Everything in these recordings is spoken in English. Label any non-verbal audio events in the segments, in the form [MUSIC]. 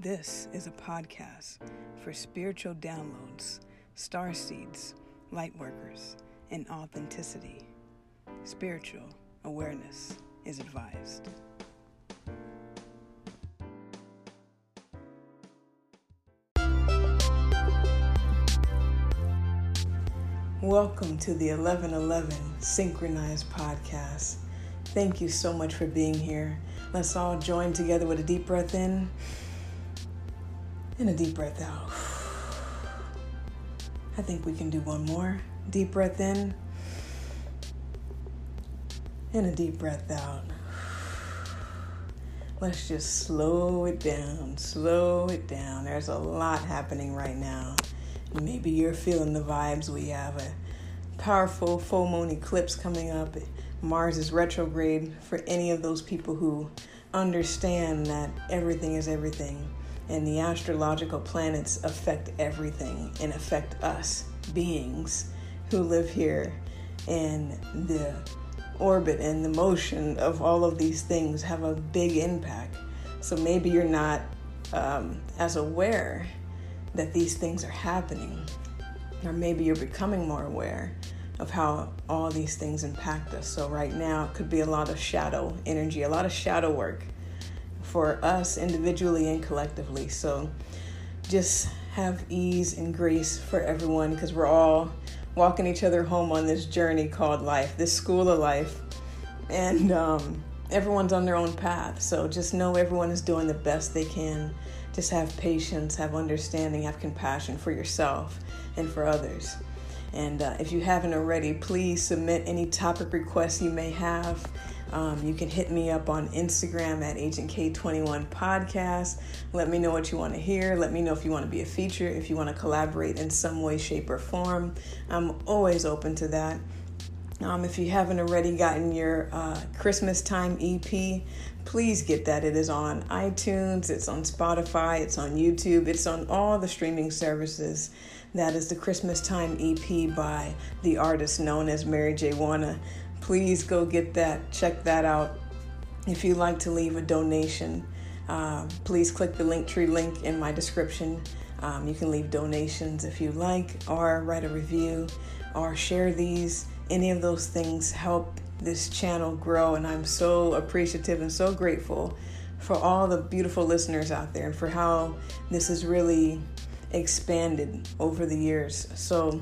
This is a podcast for spiritual downloads, star seeds, light workers, and authenticity. Spiritual awareness is advised. Welcome to the 1111 Synchronized Podcast. Thank you so much for being here. Let's all join together with a deep breath in and a deep breath out. I think we can do one more. Deep breath in and a deep breath out. Let's just slow it down, slow it down. There's a lot happening right now. Maybe you're feeling the vibes. We have a powerful full moon eclipse coming up. Mars is retrograde for any of those people who understand that everything is everything and the astrological planets affect everything and affect us beings who live here and the orbit and the motion of all of these things have a big impact. So maybe you're not um, as aware that these things are happening or maybe you're becoming more aware of how all these things impact us. So right now it could be a lot of shadow energy a lot of shadow work for us individually and collectively. So just have ease and grace for everyone because we're all walking each other home on this journey called life, this school of life. And um, everyone's on their own path. So just know everyone is doing the best they can. Just have patience, have understanding, have compassion for yourself and for others. And uh, if you haven't already, please submit any topic requests you may have. Um, you can hit me up on Instagram at Agent K21 Podcast. Let me know what you want to hear. Let me know if you want to be a feature, if you want to collaborate in some way, shape, or form. I'm always open to that. Um, if you haven't already gotten your uh, Christmas time EP, please get that. It is on iTunes, it's on Spotify, it's on YouTube, it's on all the streaming services. That is the Christmas Time EP by the artist known as Mary J. Wanna please go get that. Check that out. If you'd like to leave a donation, uh, please click the Linktree link in my description. Um, you can leave donations if you like, or write a review, or share these. Any of those things help this channel grow, and I'm so appreciative and so grateful for all the beautiful listeners out there and for how this has really expanded over the years. So,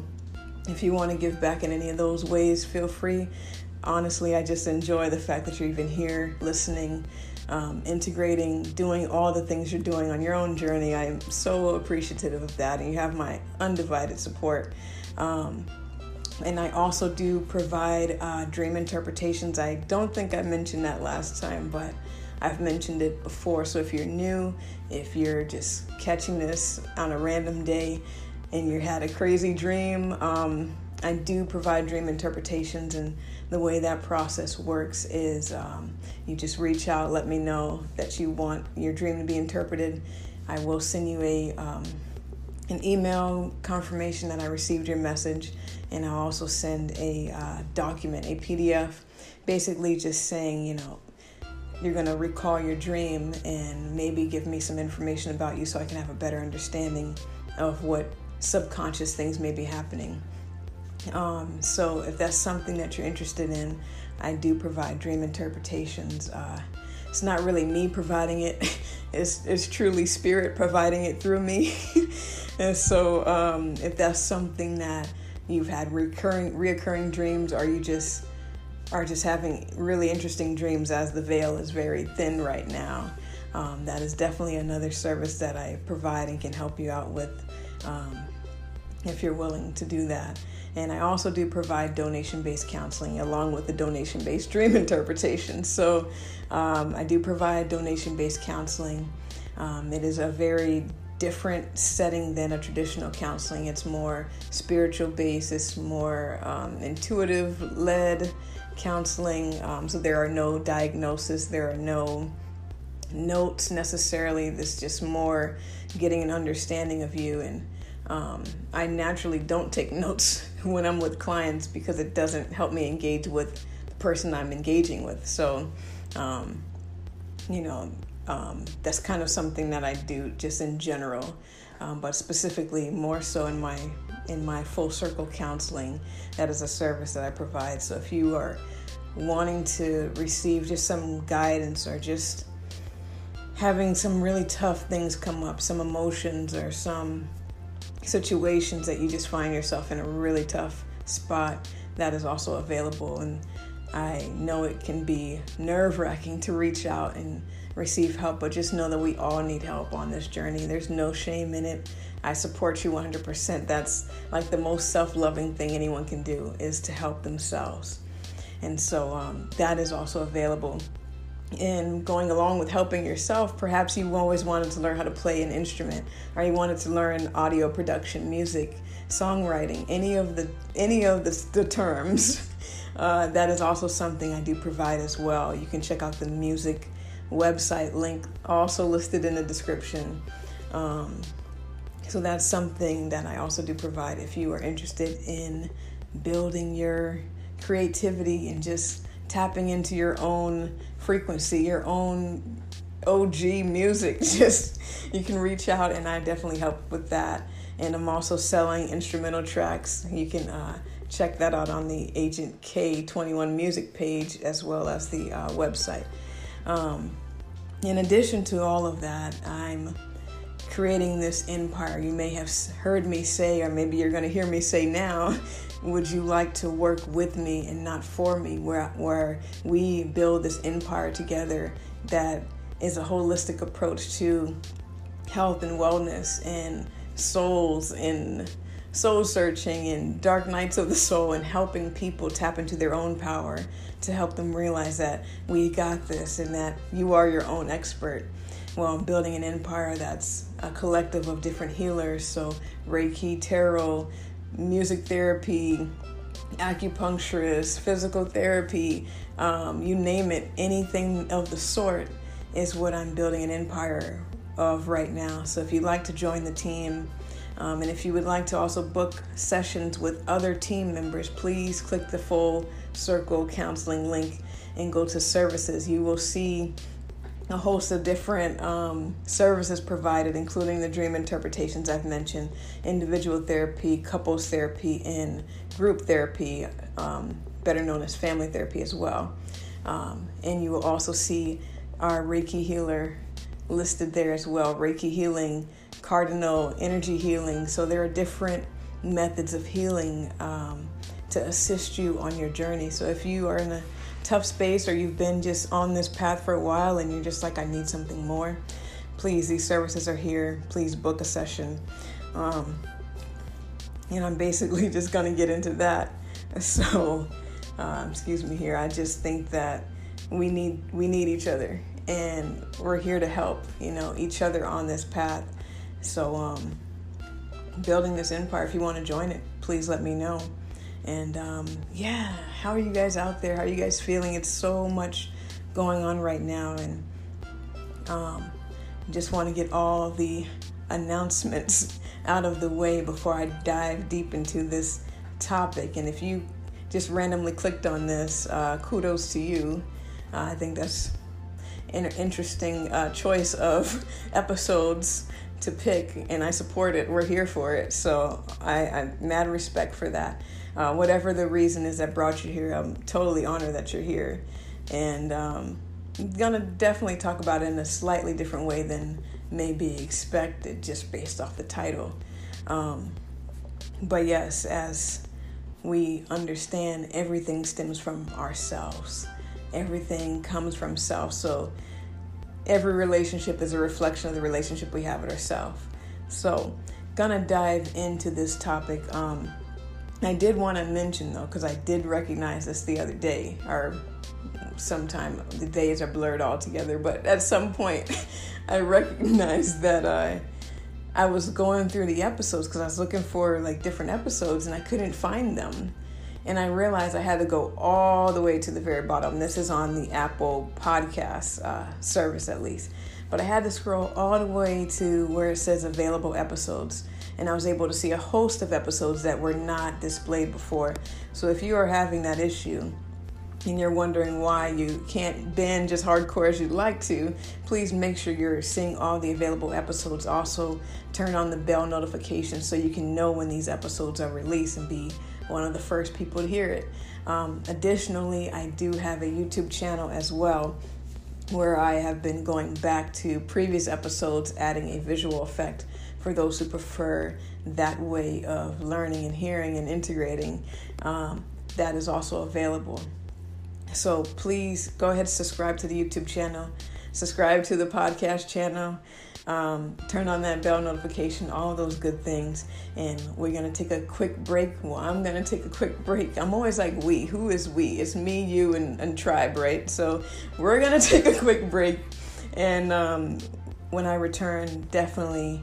if you want to give back in any of those ways, feel free honestly, I just enjoy the fact that you're even here listening, um, integrating, doing all the things you're doing on your own journey. I am so appreciative of that, and you have my undivided support. Um, and I also do provide uh, dream interpretations. I don't think I mentioned that last time, but I've mentioned it before. So if you're new, if you're just catching this on a random day and you had a crazy dream, um, I do provide dream interpretations, and the way that process works is um, you just reach out, let me know that you want your dream to be interpreted. I will send you a um, an email confirmation that I received your message, and I'll also send a uh, document, a PDF, basically just saying, you know, you're going to recall your dream and maybe give me some information about you so I can have a better understanding of what subconscious things may be happening. Um, so if that's something that you're interested in, I do provide dream interpretations. Uh, it's not really me providing it; [LAUGHS] it's it's truly spirit providing it through me. [LAUGHS] and so, um, if that's something that you've had recurring reoccurring dreams, or you just are just having really interesting dreams as the veil is very thin right now, um, that is definitely another service that I provide and can help you out with um, if you're willing to do that. And I also do provide donation based counseling along with the donation based dream [LAUGHS] interpretation. So um, I do provide donation based counseling. Um, it is a very different setting than a traditional counseling. It's more spiritual based, it's more um, intuitive led counseling. Um, so there are no diagnosis, there are no notes necessarily. It's just more getting an understanding of you and um, I naturally don't take notes [LAUGHS] when I'm with clients because it doesn't help me engage with the person I'm engaging with. So, um, you know, um, that's kind of something that I do just in general, um, but specifically more so in my in my full circle counseling. That is a service that I provide. So if you are wanting to receive just some guidance or just having some really tough things come up, some emotions or some situations that you just find yourself in a really tough spot, that is also available. And I know it can be nerve wracking to reach out and receive help, but just know that we all need help on this journey. There's no shame in it. I support you 100%. That's like the most self loving thing anyone can do is to help themselves. And so um, that is also available. And going along with helping yourself, perhaps you always wanted to learn how to play an instrument, or you wanted to learn audio production, music, songwriting, any of the any of the, the terms. [LAUGHS] Uh, that is also something I do provide as well. You can check out the music website link, also listed in the description. Um, so that's something that I also do provide if you are interested in building your creativity and just tapping into your own frequency, your own OG music. [LAUGHS] Just you can reach out, and I definitely help with that. And I'm also selling instrumental tracks. You can uh, check that out on the Agent K21 music page as well as the uh, website. Um, in addition to all of that, I'm creating this empire. You may have heard me say, or maybe you're going to hear me say now, [LAUGHS] would you like to work with me and not for me, where, where we build this empire together that is a holistic approach to health and wellness and souls and soul searching and dark nights of the soul and helping people tap into their own power to help them realize that we got this and that you are your own expert. Well, I'm building an empire that's a collective of different healers. So, Reiki, tarot, music therapy, acupuncturist, physical therapy, um, you name it, anything of the sort is what I'm building an empire of right now. So, if you'd like to join the team, um, and if you would like to also book sessions with other team members, please click the full circle counseling link and go to services. You will see a host of different um, services provided, including the dream interpretations I've mentioned, individual therapy, couples therapy, and group therapy, um, better known as family therapy as well. Um, and you will also see our Reiki healer listed there as well Reiki healing cardinal energy healing. So there are different methods of healing um, to assist you on your journey. So if you are in a tough space or you've been just on this path for a while and you're just like, I need something more, please, these services are here. Please book a session. Um, and I'm basically [LAUGHS] just going to get into that. [LAUGHS] So, uh, excuse me here. I just think that we need we need each other, and we're here to help you know each other on this path. So, um, building this empire, if you want to join it, please let me know. And um, yeah, how are you guys out there? How are you guys feeling? It's so much going on right now, and um, just want to get all the announcements [LAUGHS] out of the way before I dive deep into this topic. And if you just randomly clicked on this, uh, kudos to you. Uh, I think that's an interesting uh, choice of [LAUGHS] episodes to pick, and I support it. We're here for it, so I, I mad respect for that. Uh, whatever the reason is that brought you here, I'm totally honored that you're here, and um, I'm gonna definitely talk about it in a slightly different way than may be expected, just based off the title. Um, but yes, as we understand, everything stems from ourselves. Everything comes from self. So every relationship is a reflection of the relationship we have with ourselves. So, gonna dive into this topic. Um, I did want to mention though, because I did recognize this the other day, or sometime the days are blurred all together, but at some point [LAUGHS] I recognized that I. I was going through the episodes because I was looking for like different episodes and I couldn't find them and I realized I had to go all the way to the very bottom. This is on the Apple Podcast uh, service, at least. But I had to scroll all the way to where it says available episodes, and I was able to see a host of episodes that were not displayed before. So if you are having that issue, and you're wondering why you can't binge as hardcore as you'd like to, please make sure you're seeing all the available episodes. Also, turn on the bell notification so you can know when these episodes are released and be one of the first people to hear it. Um, additionally, I do have a YouTube channel as well where I have been going back to previous episodes, adding a visual effect for those who prefer that way of learning and hearing and integrating. Um, that is also available. So please go ahead and subscribe to the YouTube channel, subscribe to the podcast channel, um, turn on that bell notification, all those good things. And we're going to take a quick break. Well, I'm going to take a quick break. I'm always like, we. Who is we? It's me, you, and, and tribe, right? So we're going [LAUGHS] to take a quick break. And um, when I return, definitely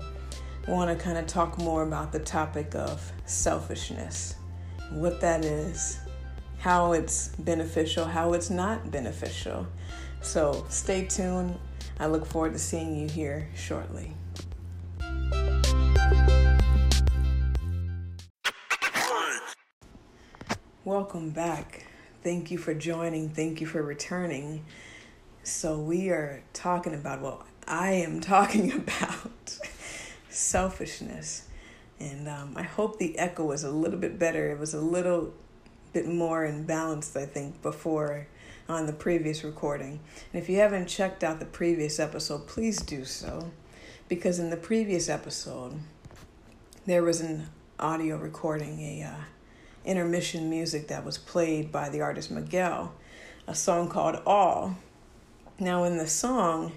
want to kind of talk more about the topic of selfishness, what that is, how it's beneficial, how it's not beneficial. So stay tuned. I look forward to seeing you here shortly. Welcome back. Thank you for joining. Thank you for returning. So, we are talking about, well, I am [LAUGHS] talking about selfishness. And um, I hope the echo was a little bit better. It was a little bit more in balance, I think, before on the previous recording. And if you haven't checked out the previous episode, please do so. Because in the previous episode, there was an audio recording, a uh, intermission music that was played by the artist Miguel, a song called All. Now, in the song,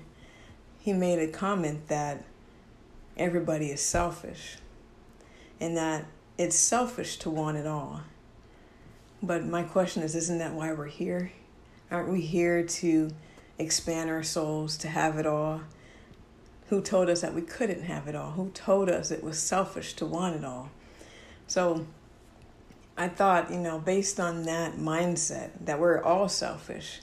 he made a comment that everybody is selfish and that it's selfish to want it all. But my question is isn't that why we're here? Aren't we here to expand our souls, to have it all? Who told us that we couldn't have it all? Who told us it was selfish to want it all? So I thought, you know, based on that mindset that we're all selfish,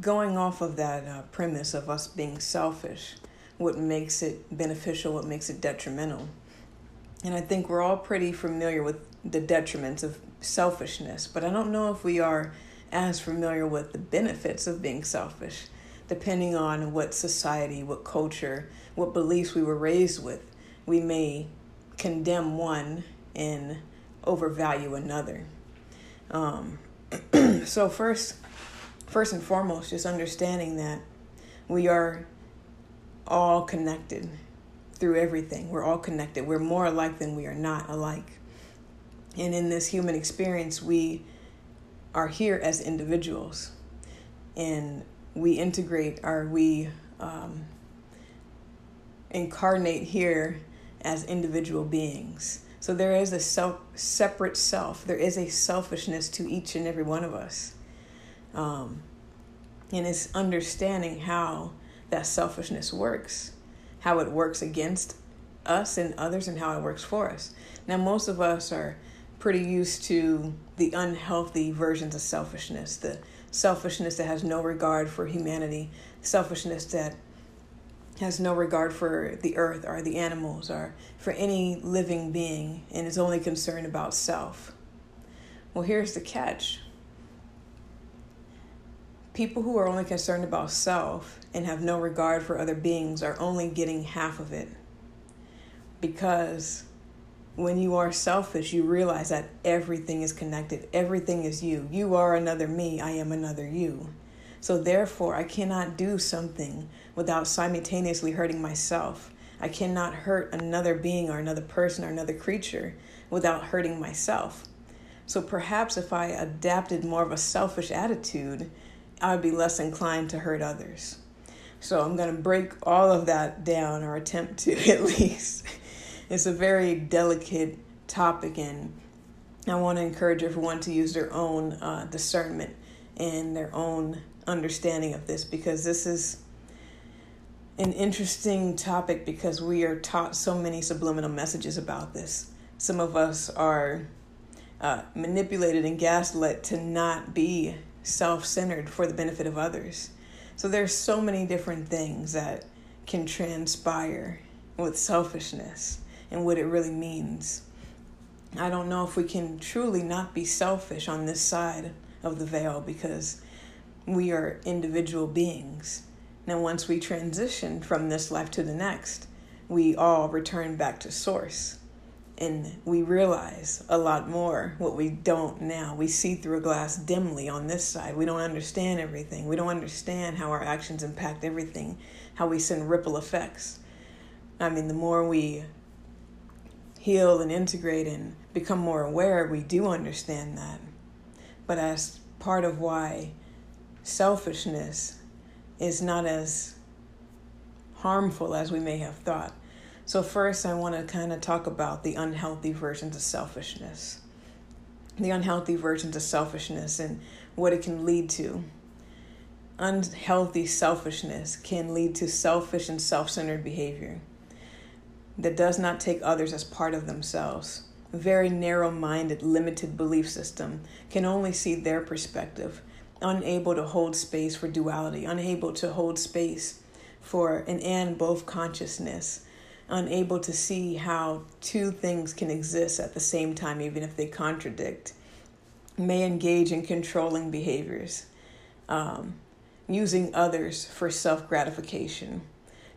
going off of that uh, premise of us being selfish, what makes it beneficial, what makes it detrimental. And I think we're all pretty familiar with the detriments of selfishness, but I don't know if we are as familiar with the benefits of being selfish, depending on what society, what culture, what beliefs we were raised with. We may condemn one and overvalue another. Um, [CLEARS THROAT] so first, first and foremost, just understanding that we are all connected through everything. We're all connected. We're more alike than we are not alike. And in this human experience, we are here as individuals and we integrate or we um, incarnate here as individual beings. So there is a self, separate self. There is a selfishness to each and every one of us. Um, and it's understanding how that selfishness works, how it works against us and others, and how it works for us. Now, most of us are pretty used to the unhealthy versions of selfishness, the selfishness that has no regard for humanity, selfishness that has no regard for the earth or the animals or for any living being and is only concerned about self. Well, here's the catch people who are only concerned about self and have no regard for other beings are only getting half of it because when you are selfish, you realize that everything is connected. Everything is you. You are another me. I am another you. So, therefore, I cannot do something without simultaneously hurting myself. I cannot hurt another being or another person or another creature without hurting myself. So, perhaps if I adapted more of a selfish attitude, I would be less inclined to hurt others. So, I'm going to break all of that down or attempt to [LAUGHS] at least it's a very delicate topic, and I want to encourage everyone to use their own uh, discernment and their own understanding of this because this is an interesting topic because we are taught so many subliminal messages about this. Some of us are uh, manipulated and gaslit to not be self centered for the benefit of others. So there's so many different things that can transpire with selfishness and what it really means. I don't know if we can truly not be selfish on this side of the veil because we are individual beings. Now, once we transition from this life to the next, we all return back to source and we realize a lot more what we don't now. We see through a glass dimly on this side. We don't understand everything. We don't understand how our actions impact everything, how we send ripple effects. I mean, the more we heal and integrate and become more aware, we do understand that. But as part of why selfishness is not as harmful as we may have thought. So, first, I want to kind of talk about the unhealthy versions of selfishness. The unhealthy versions of selfishness and what it can lead to. Unhealthy selfishness can lead to selfish and self centered behavior that does not take others as part of themselves. A very narrow minded, limited belief system can only see their perspective, unable to hold space for duality, unable to hold space for an and both consciousness unable to see how two things can exist at the same time, even if they contradict, may engage in controlling behaviors, um, using others for self gratification,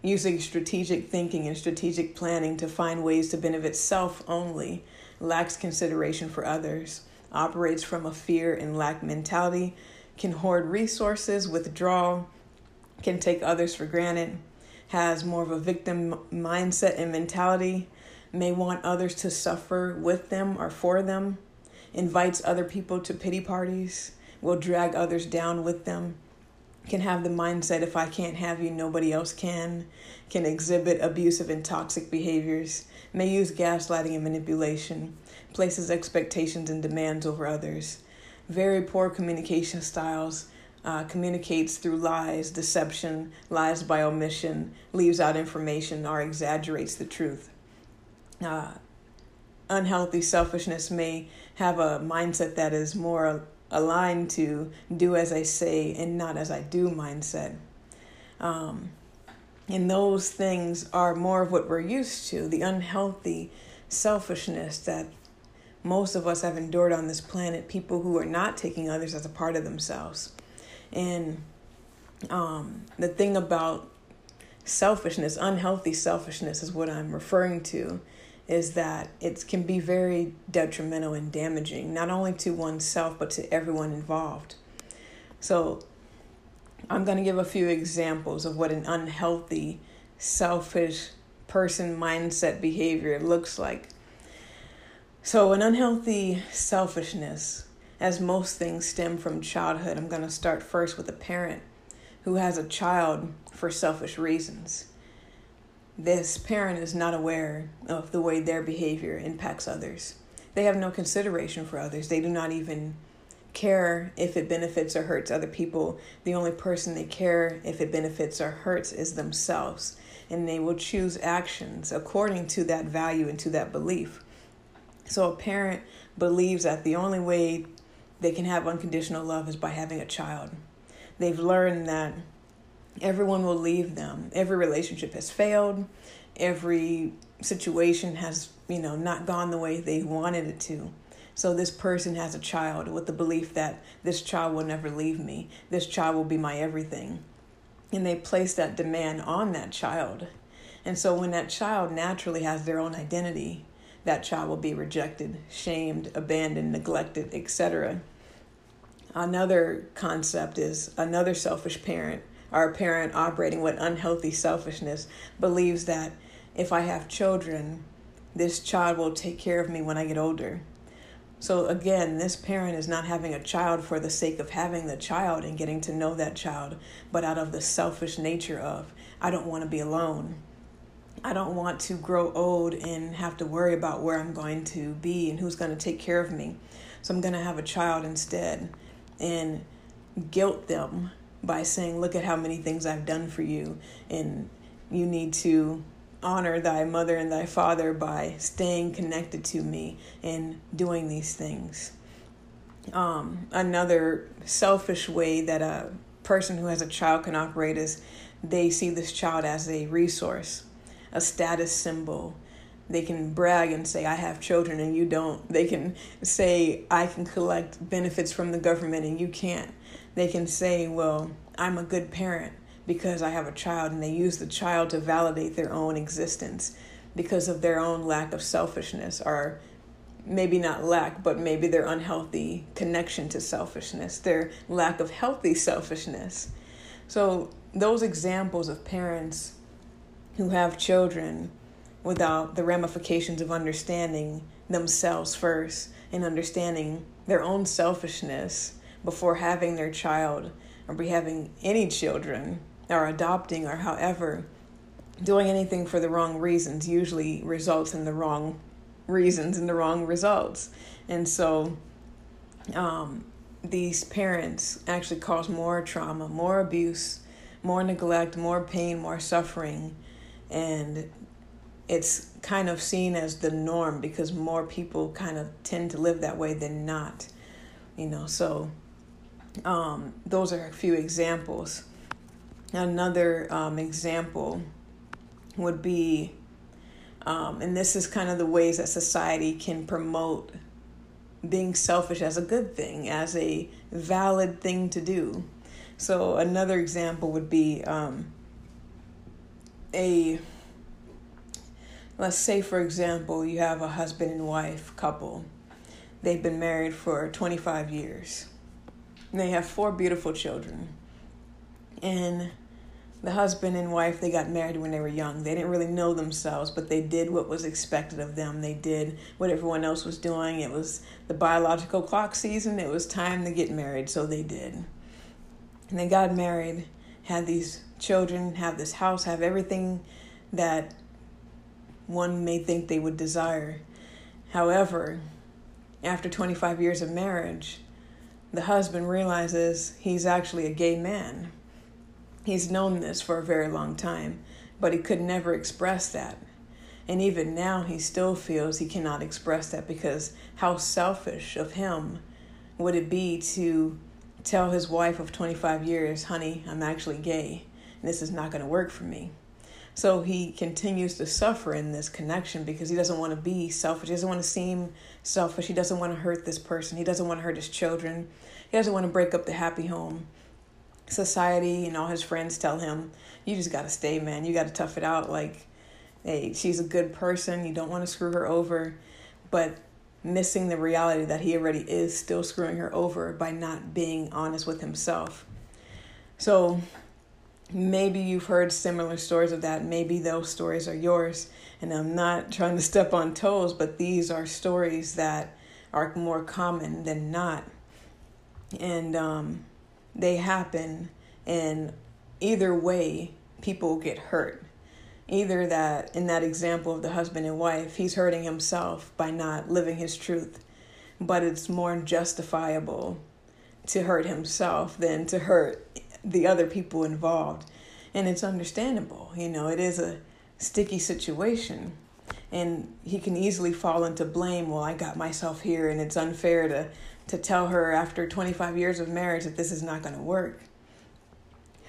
using strategic thinking and strategic planning to find ways to benefit self only, lacks consideration for others, operates from a fear and lack mentality, can hoard resources, withdraw, can take others for granted has more of a victim mindset and mentality, may want others to suffer with them or for them, invites other people to pity parties, will drag others down with them, can have the mindset if I can't have you, nobody else can, can exhibit abusive and toxic behaviors, may use gaslighting and manipulation, places expectations and demands over others, very poor communication styles, uh, communicates through lies, deception, lies by omission, leaves out information, or exaggerates the truth. Uh, unhealthy selfishness may have a mindset that is more aligned to do as I say and not as I do mindset. Um, and those things are more of what we're used to the unhealthy selfishness that most of us have endured on this planet, people who are not taking others as a part of themselves. And um, the thing about selfishness, unhealthy selfishness, is what I'm referring to, is that it can be very detrimental and damaging, not only to oneself, but to everyone involved. So, I'm going to give a few examples of what an unhealthy, selfish person mindset behavior looks like. So, an unhealthy selfishness as most things stem from childhood, I'm going to start first with a parent who has a child for selfish reasons. This parent is not aware of the way their behavior impacts others. They have no consideration for others. They do not even care if it benefits or hurts other people. The only person they care if it benefits or hurts is themselves. And they will choose actions according to that value and to that belief. So a parent believes that the only way they can have unconditional love is by having a child. They've learned that everyone will leave them. Every relationship has failed. Every situation has, you know, not gone the way they wanted it to. So this person has a child with the belief that this child will never leave me. This child will be my everything. And they place that demand on that child. And so when that child naturally has their own identity, that child will be rejected, shamed, abandoned, neglected, etc. Another concept is another selfish parent a parent operating with unhealthy selfishness believes that if I have children, this child will take care of me when I get older. So again, this parent is not having a child for the sake of having the child and getting to know that child, but out of the selfish nature of, I don't want to be alone. I don't want to grow old and have to worry about where I'm going to be and who's going to take care of me. So I'm going to have a child instead and guilt them by saying, Look at how many things I've done for you, and you need to honor thy mother and thy father by staying connected to me and doing these things. Um, another selfish way that a person who has a child can operate is they see this child as a resource, a status symbol, they can brag and say i have children and you don't they can say i can collect benefits from the government and you can't they can say, Well, I'm a good parent because I have a child, and they use the child to validate their own existence because of their own lack of selfishness, or maybe not lack, but maybe their unhealthy connection to selfishness, their lack of healthy selfishness. So, those examples of parents who have children without the ramifications of understanding themselves first and understanding their own selfishness before having their child or be having any children or adopting or however doing anything for the wrong reasons usually results in the wrong reasons and the wrong results. And so um, these parents actually cause more trauma more abuse more neglect more pain more suffering and it's kind of seen as the norm because more people kind of tend to live that way than not you know so um, those are a few examples. Another um, example would be um, and this is kind of the ways that society can promote being selfish as a good thing as a valid thing to do. So another example would be um, a let's say for example you have a husband and wife couple. They've been married for 25 years. They have four beautiful children. And the husband and wife they got married when they were young. They didn't really know themselves but they did what was expected of them. They did what everyone else was doing. It was the biological clock season. It was time to get married so they did. And they got married had these children, have this house, have everything that one may think they would desire. However, after 25 years of marriage, the husband realizes he's actually a gay man. He's known this for a very long time, but he could never express that. And even now, he still feels he cannot express that because how selfish of him would it be to tell his wife of 25 years, honey, I'm actually gay this is not going to work for me. So he continues to suffer in this connection because he doesn't want to be selfish. He doesn't want to seem selfish. He doesn't want to hurt this person. He doesn't want to hurt his children. He doesn't want to break up the happy home. Society and all his friends tell him, you just got to stay, man. You got to tough it out. Like, hey, she's a good person. You don't want to screw her over. But missing the reality that he already is still screwing her over by not being honest with himself. So maybe you've heard similar stories of that. Maybe those stories are yours. And I'm not trying to step on toes, but these are stories that are more common than not. And um, they happen, and either way, people get hurt. Either that, in that example of the husband and wife, he's hurting himself by not living his truth, but it's more justifiable to hurt himself than to hurt the other people involved. And it's understandable. You know, it is a sticky situation. And he can easily fall into blame. Well, I got myself here, and it's unfair to, to tell her after 25 years of marriage that this is not going to work.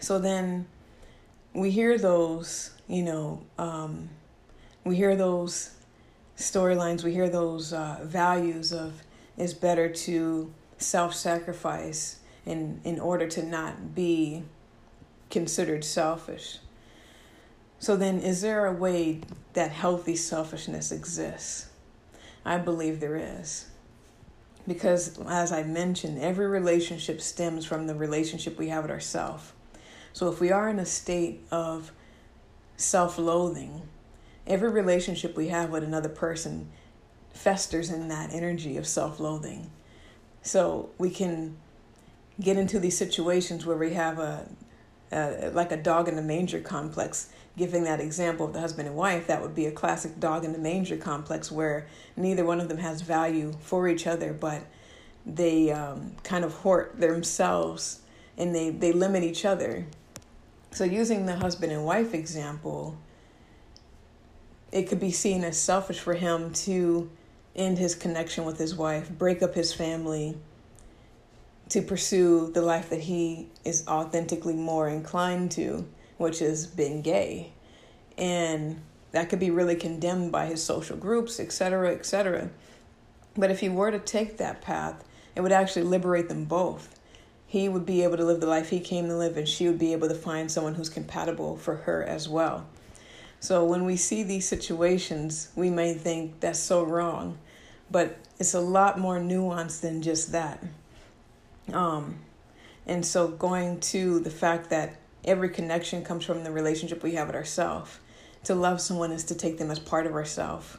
So then we hear those, you know, um, we hear those storylines, we hear those uh, values of it's better to self sacrifice in, in order to not be considered selfish. So, then, is there a way that healthy selfishness exists? I believe there is. Because, as I mentioned, every relationship stems from the relationship we have with ourselves. So, if we are in a state of self loathing, every relationship we have with another person festers in that energy of self loathing. So, we can get into these situations where we have a uh, like a dog in the manger complex, giving that example of the husband and wife, that would be a classic dog in the manger complex where neither one of them has value for each other, but they um, kind of hoard themselves and they, they limit each other. So, using the husband and wife example, it could be seen as selfish for him to end his connection with his wife, break up his family, to pursue the life that he is authentically more inclined to, which is being gay. And that could be really condemned by his social groups, etc., etc. But if he were to take that path, it would actually liberate them both. he would be able to live the life he came to live, and she would be able to find someone who's compatible for her as well. So when we see these situations, we may think that's so wrong, but it's a lot more nuanced than just that. Um, and so going to the fact that every connection comes from the relationship we have with ourselves. To love someone is to take them as part of ourselves.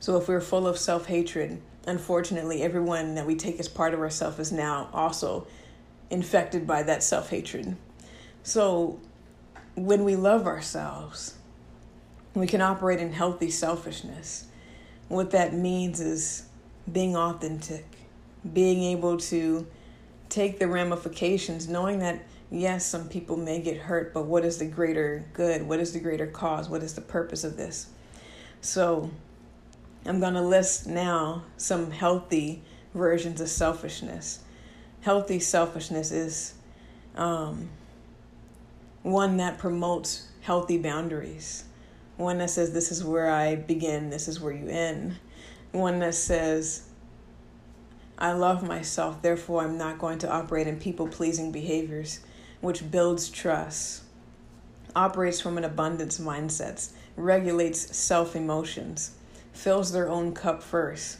So if we're full of self hatred, unfortunately, everyone that we take as part of ourselves is now also infected by that self hatred. So when we love ourselves, we can operate in healthy selfishness. What that means is being authentic, being able to take the ramifications, knowing that yes, some people may get hurt, but what is the greater good? What is the greater cause? What is the purpose of this? So, I'm going to list now some healthy versions of selfishness. Healthy selfishness is um, one that promotes healthy boundaries, one that says, This is where I begin, this is where you end, one that says, I love myself, therefore, I'm not going to operate in people pleasing behaviors, which builds trust, operates from an abundance mindset, regulates self emotions, fills their own cup first.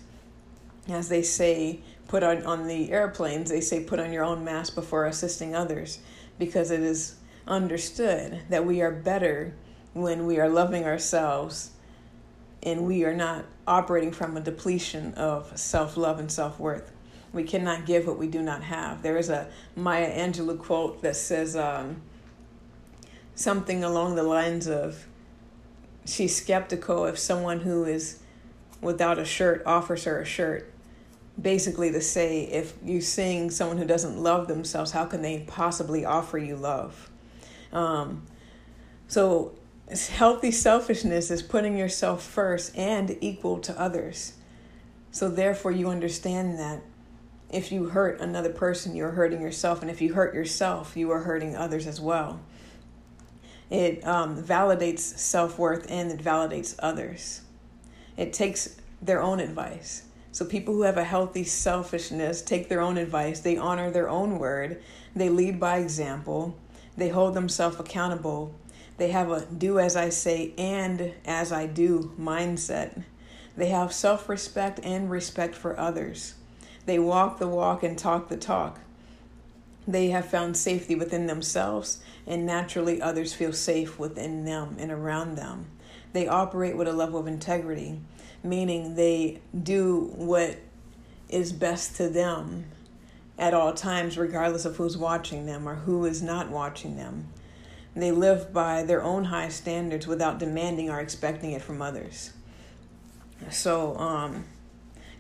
As they say, put on, on the airplanes, they say, put on your own mask before assisting others, because it is understood that we are better when we are loving ourselves and we are not operating from a depletion of self love and self worth. We cannot give what we do not have. There is a Maya Angelou quote that says um, something along the lines of she's skeptical if someone who is without a shirt offers her a shirt. Basically, to say if you sing someone who doesn't love themselves, how can they possibly offer you love? Um, so healthy selfishness is putting yourself first and equal to others. So, therefore, you understand that if you hurt another person, you're hurting yourself. And if you hurt yourself, you are hurting others as well. It um, validates self worth and it validates others. It takes their own advice. So, people who have a healthy selfishness take their own advice, they honor their own word, they lead by example, they hold themselves accountable they have a do as I say and as I do mindset. They have self respect and respect for others. They walk the walk and talk the talk. They have found safety within themselves, and naturally, others feel safe within them and around them. They operate with a level of integrity, meaning they do what is best to them at all times, regardless of who's watching them or who is not watching them. They live by their own high standards without demanding or expecting it from others. So, um,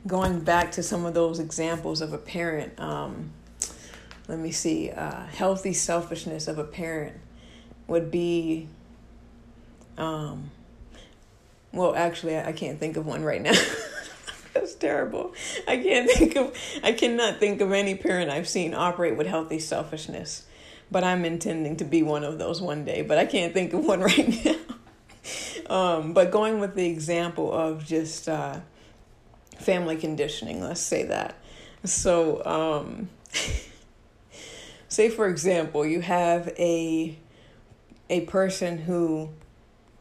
going back to some of those examples of a parent, um, let me see, uh, healthy selfishness of a parent would be, um, well, actually, I, I can't think of one right now. [LAUGHS] That's terrible. I can't [LAUGHS] think of, I cannot think of any parent I've seen operate with healthy selfishness but I'm intending to be one of those one day, but I can't think of one [LAUGHS] right now. um, but going with the example of just uh, family conditioning, let's say that. So, um, [LAUGHS] say for example, you have a a person who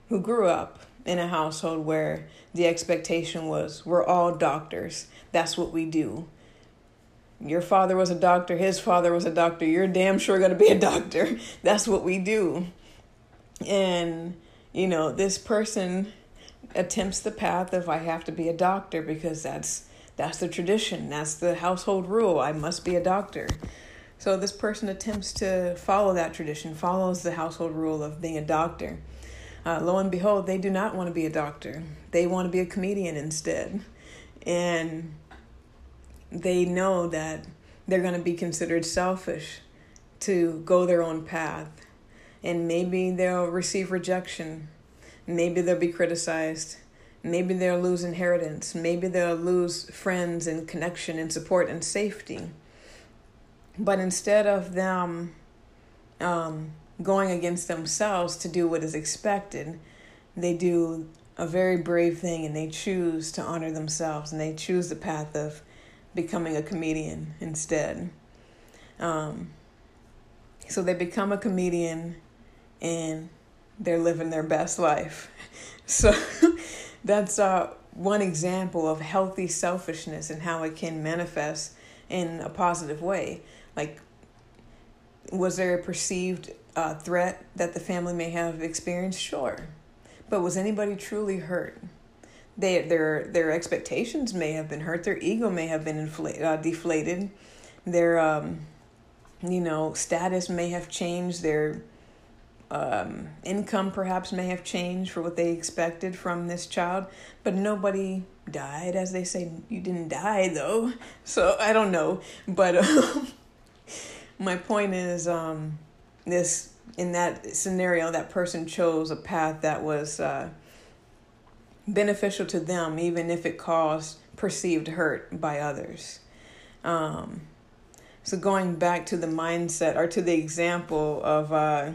who grew up in a household where the expectation was we're all doctors. That's what we do your father was a doctor, his father was a doctor, you're damn sure to be a doctor. [LAUGHS] That's what we do. And, you know, this person attempts the path of I have to be a doctor because that's that's the tradition, that's the household rule. I must be a doctor. So this person attempts to follow that tradition, follows the household rule of being a doctor. Uh, lo and behold, they do not want to be a doctor. They want to be a comedian instead. And they know that they're going to be considered selfish to go their own path. And maybe they'll receive rejection. Maybe they'll be criticized. Maybe they'll lose inheritance. Maybe they'll lose friends and connection and support and safety. But instead of them um, going against themselves to do what is expected, they do a very brave thing and they choose to honor themselves and they choose the path of becoming a comedian instead. Um, So they become a comedian and they're living their best life. [LAUGHS] So [LAUGHS] that's uh, one example of healthy selfishness and how it can manifest in a positive way. Like, was there a perceived uh, threat that the family may have experienced? Sure. But was anybody truly hurt? They, their their expectations may have been hurt. Their ego may have been inflated, uh, deflated. Their um, you know status may have changed. Their um, income perhaps may have changed for what they expected from this child, but nobody died. As they say, you didn't die though. [LAUGHS] So I don't know, but [LAUGHS] um, my point is, um, this in that scenario, that person chose a path that was uh, beneficial to them, even if it caused perceived hurt by others. Um, so going back to the mindset or to the example of. Uh,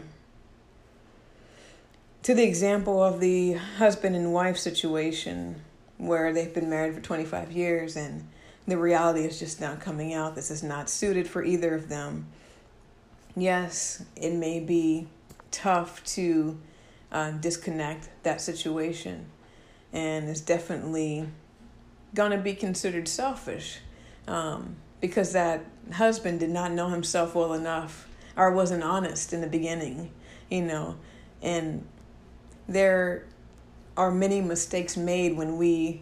to the example of the husband and wife situation where they've been married for 25 years and the reality is just now coming out this is not suited for either of them yes it may be tough to uh, disconnect that situation and it's definitely gonna be considered selfish um, because that husband did not know himself well enough or wasn't honest in the beginning you know? And there are many mistakes made when we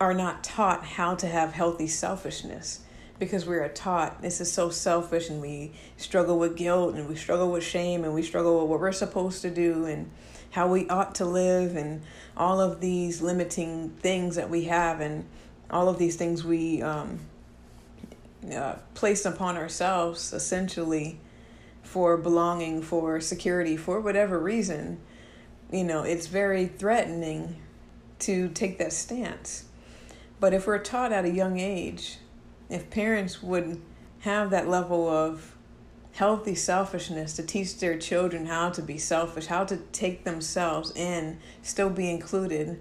are not taught how to have healthy selfishness because we are taught this is so selfish and we struggle with guilt and we struggle with shame and we struggle with what we're supposed to do and how we ought to live and all of these limiting things that we have and all of these things we um, uh, place upon ourselves essentially for belonging, for security, for whatever reason you know, it's very threatening to take that stance. But if we're taught at a young age, if parents would have that level of healthy selfishness to teach their children how to be selfish, how to take themselves in, still be included,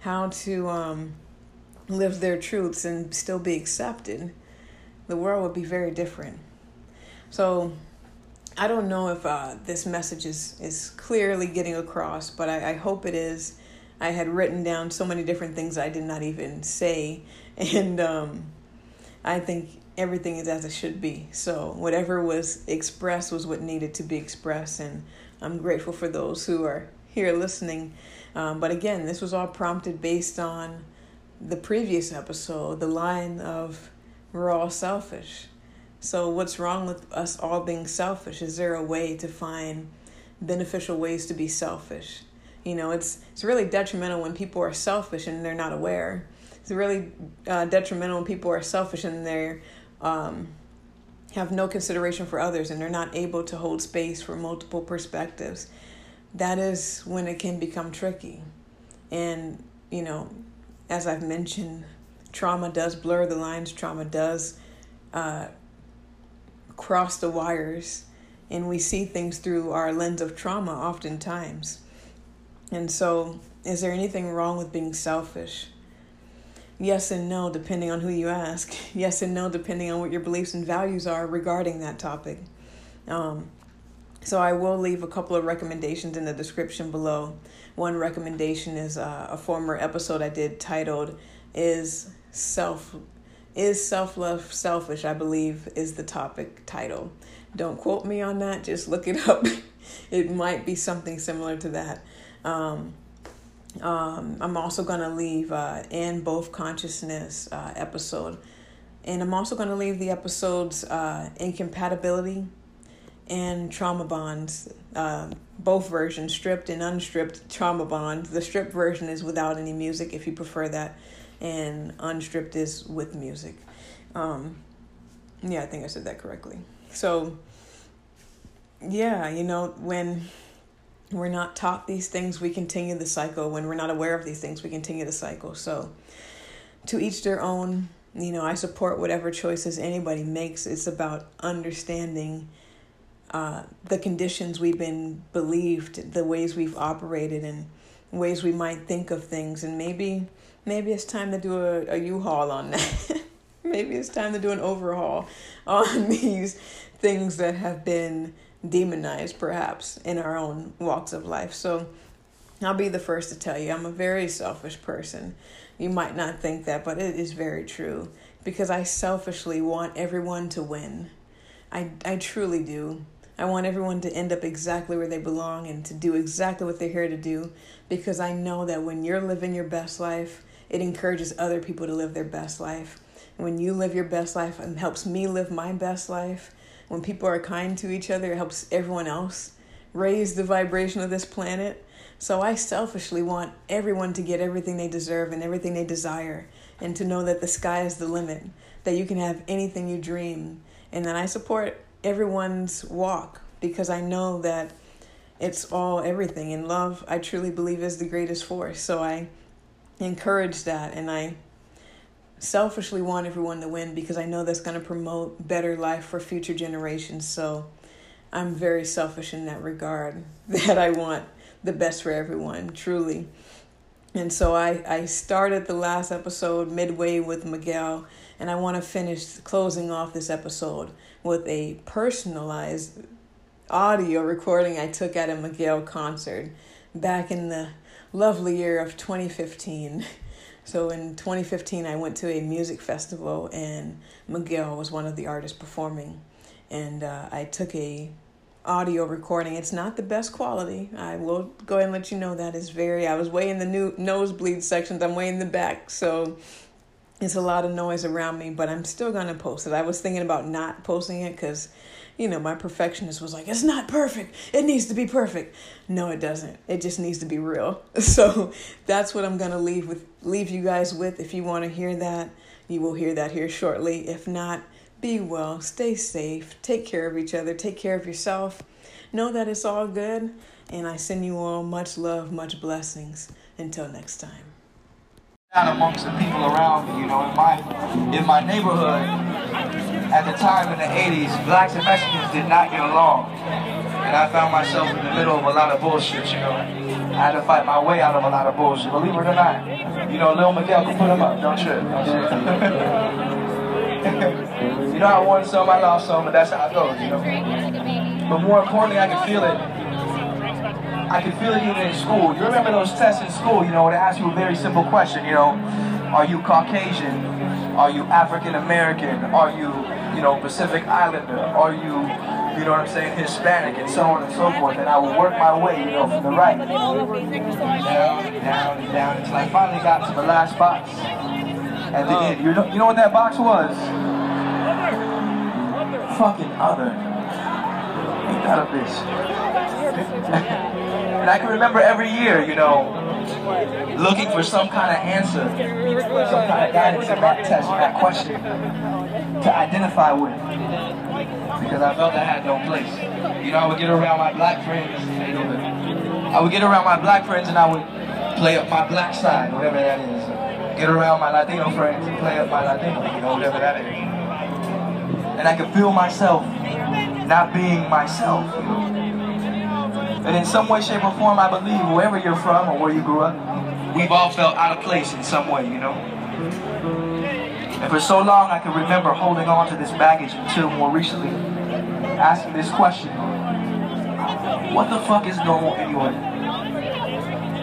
how to um, live their truths and still be accepted, the world would be very different. So, I don't know if uh, this message is, is clearly getting across, but I, I hope it is. I had written down so many different things I did not even say, [LAUGHS] and um, I think everything is as it should be. So, whatever was expressed was what needed to be expressed, and I'm grateful for those who are here listening. Um, but again, this was all prompted based on the previous episode, the line of we're all selfish. So, what's wrong with us all being selfish? Is there a way to find beneficial ways to be selfish? You know, it's it's really detrimental when people are selfish and they're not aware. It's really uh, detrimental when people are selfish and they're um, have no consideration for others and they're not able to hold space for multiple perspectives. That is when it can become tricky. And you know, as I've mentioned, trauma does blur the lines. Trauma does uh, cross the wires and we see things through our lens of trauma oftentimes. And so, is there anything wrong with being selfish? Yes and no, depending on who you ask. [LAUGHS] Yes and no, depending on what your beliefs and values are regarding that topic. Um, so, I will leave a couple of recommendations in the description below. One recommendation is uh, a former episode I did titled, Is Self is self love selfish? I believe is the topic title. Don't quote me on that, just look it up. [LAUGHS] it might be something similar to that. Um, um, I'm also going to leave uh, in both consciousness uh, episode. And I'm also going to leave the episodes uh, incompatibility and trauma bonds, uh, both versions, stripped and unstripped trauma bonds. The stripped version is without any music if you prefer that and unstripped is with music. Um, yeah, I think I said that correctly. So, yeah, you know, when we're not taught these things, we continue the cycle. When we're not aware of these things, we continue the cycle. So, to each their own. You know, I support whatever choices anybody makes. It's about understanding uh, the conditions we've been believed, the ways we've operated, and ways we might think of things, and maybe maybe it's time to do a, a U-Haul on that. [LAUGHS] maybe it's time to do an overhaul on [LAUGHS] these things that have been demonized, perhaps, in our own walks of life. So I'll be the first to tell you I'm a very selfish person. You might not think that, but it is very true because I selfishly want everyone to win. I, I truly do. I want everyone to end up exactly where they belong and to do exactly what they're here to do because I know that when you're living your best life, it encourages other people to live their best life. And When you live your best life and helps me live my best life, when people are kind to each other, it helps everyone else raise the vibration of this planet. So I selfishly want everyone to get everything they deserve and everything they desire and to know that the sky is the limit, that you can have anything you dream. And then I support everyone's walk because I know that it's all everything. And love, I truly believe, is the greatest force. So I encourage that and I selfishly want everyone to win because I know that's going to promote better life for future generations. So I'm very selfish in that regard [LAUGHS] that I want the best for everyone, truly. And so I, I started the last episode midway with Miguel, and I want to finish closing off this episode with a personalized audio recording I took at a Miguel concert back in the lovely year of 2015. [LAUGHS] So in 2015, I went to a music festival, and Miguel was one of the artists performing. And uh, I took a audio recording. It's not the best quality. I will go ahead and let you know that is very. I was way in the new nosebleed sections. I'm way in the back, so it's a lot of noise around me. But I'm still gonna post it. I was thinking about not posting it because, you know, my perfectionist was like, "It's not perfect. It needs to be perfect." No, it doesn't. It just needs to be real. [LAUGHS] So that's what I'm gonna leave with. Leave you guys with. If you want to hear that, you will hear that here shortly. If not be well, stay safe, take care of each other, take care of yourself. Know that it's all good, and I send you all much love, much blessings. Until next time. Down amongst the people around me, you know, in my in my neighborhood, at the time in the 80s, blacks and Mexicans did not get along. And I found myself in the middle of a lot of bullshit, you know. I had to fight my way out of a lot of bullshit, believe it or not. You know, Lil Miguel can put him up, don't trip, don't trip. you know, I won some, I lost some, but that's how it goes, you know. But more importantly, I can feel it. I can feel it even in school. You remember those tests in school, you know, they ask you a very simple question, you know, are you Caucasian? Are you African American? Are you, you know, Pacific Islander? Are you, you know what I'm saying, Hispanic, and so on and so forth. And I would work my way, you know, from the right, down, down, and down, until I finally got to the last box at the end. You know, you know what that box was? Fucking other. Ain't that a bitch? and I can remember every year, you know, looking for some kind of answer, some kind of guidance in that test, in that question, to identify with. Because I felt I had no place. You know, I would get around my black friends. I would get around my black friends and I would play up my black side, whatever that is get around my Latino friends and play up my Latino, you know, whatever that is. And I could feel myself not being myself. And in some way, shape, or form, I believe wherever you're from or where you grew up, we've all felt out of place in some way, you know. And for so long, I can remember holding on to this baggage until more recently, asking this question, what the fuck is normal anyway?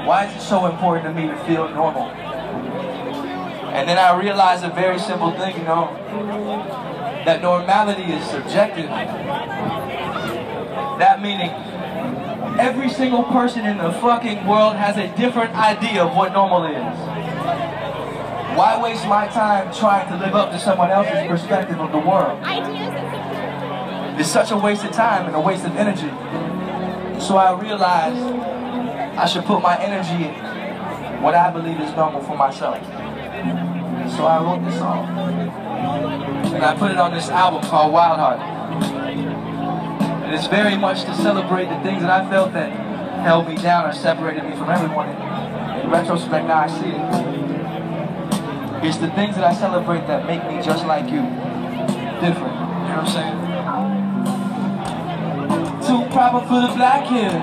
Why is it so important to me to feel normal? And then I realized a very simple thing, you know, that normality is subjective. That meaning, every single person in the fucking world has a different idea of what normal is. Why waste my time trying to live up to someone else's perspective of the world? It's such a waste of time and a waste of energy. So I realized I should put my energy in what I believe is normal for myself. So I wrote this song. And I put it on this album called Wild Heart. And it's very much to celebrate the things that I felt that held me down or separated me from everyone. In retrospect, now I see it. It's the things that I celebrate that make me just like you. Different. You know what I'm saying? Too proper for the black kids.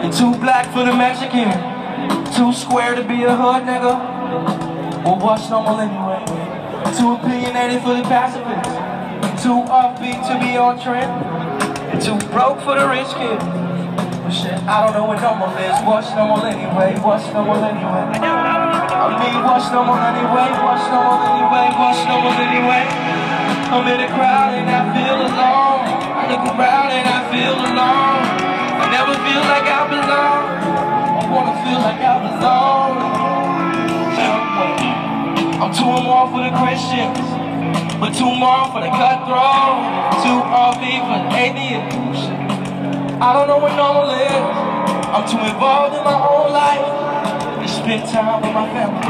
And too black for the Mexican. Too square to be a hood nigga. Well, what's normal anyway? Too opinionated for the pacifists. Too upbeat to be on trend. And too broke for the rich kid. Shit, I don't know what normal is. What's normal anyway? What's normal anyway? I mean, what's normal anyway? What's normal anyway? What's normal anyway? I'm in the crowd and I feel alone. I look around and I feel alone. I never feel like I belong. I wanna feel like I belong. I'm too more for the Christians, but too more for the cutthroat. Too RV for the atheists. I don't know what normal is. I'm too involved in my own life to spend time with my family.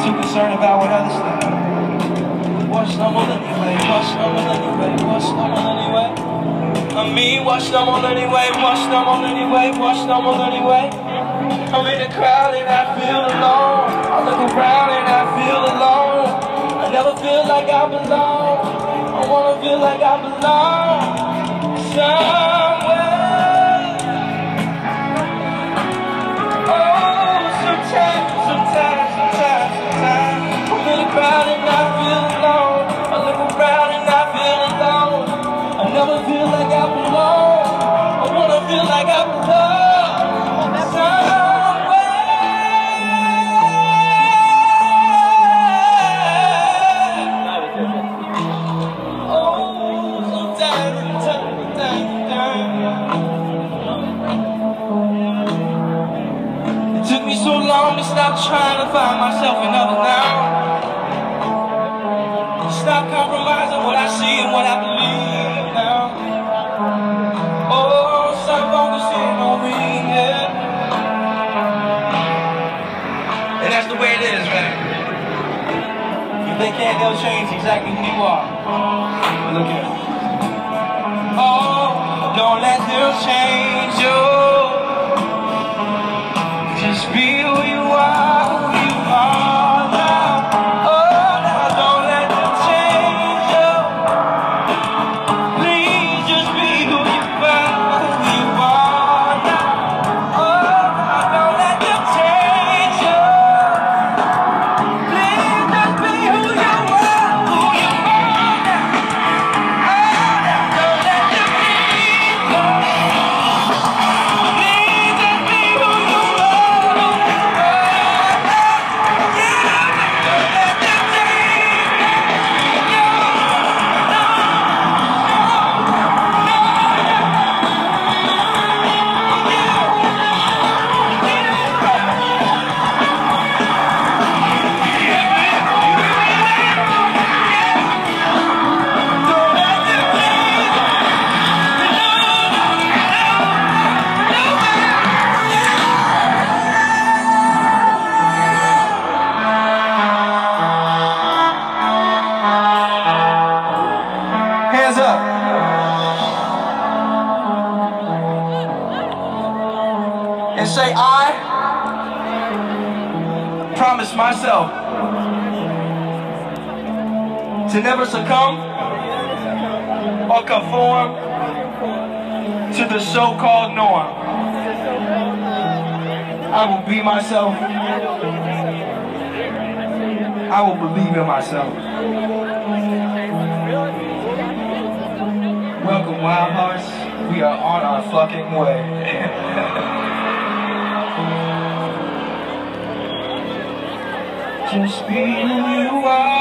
Too concerned about what others think. What's normal anyway? What's normal anyway? What's normal anyway? I mean, what's normal anyway? What's normal anyway? What's normal anyway? I'm in the crowd and I feel alone. I look around and I feel alone. I never feel like I belong. I wanna feel like I belong somewhere. Feel like I let myself to never succumb or conform to the so-called norm. I will be myself. I will believe in myself. Welcome, Wild Hearts. We are on our fucking way. Just be who you are,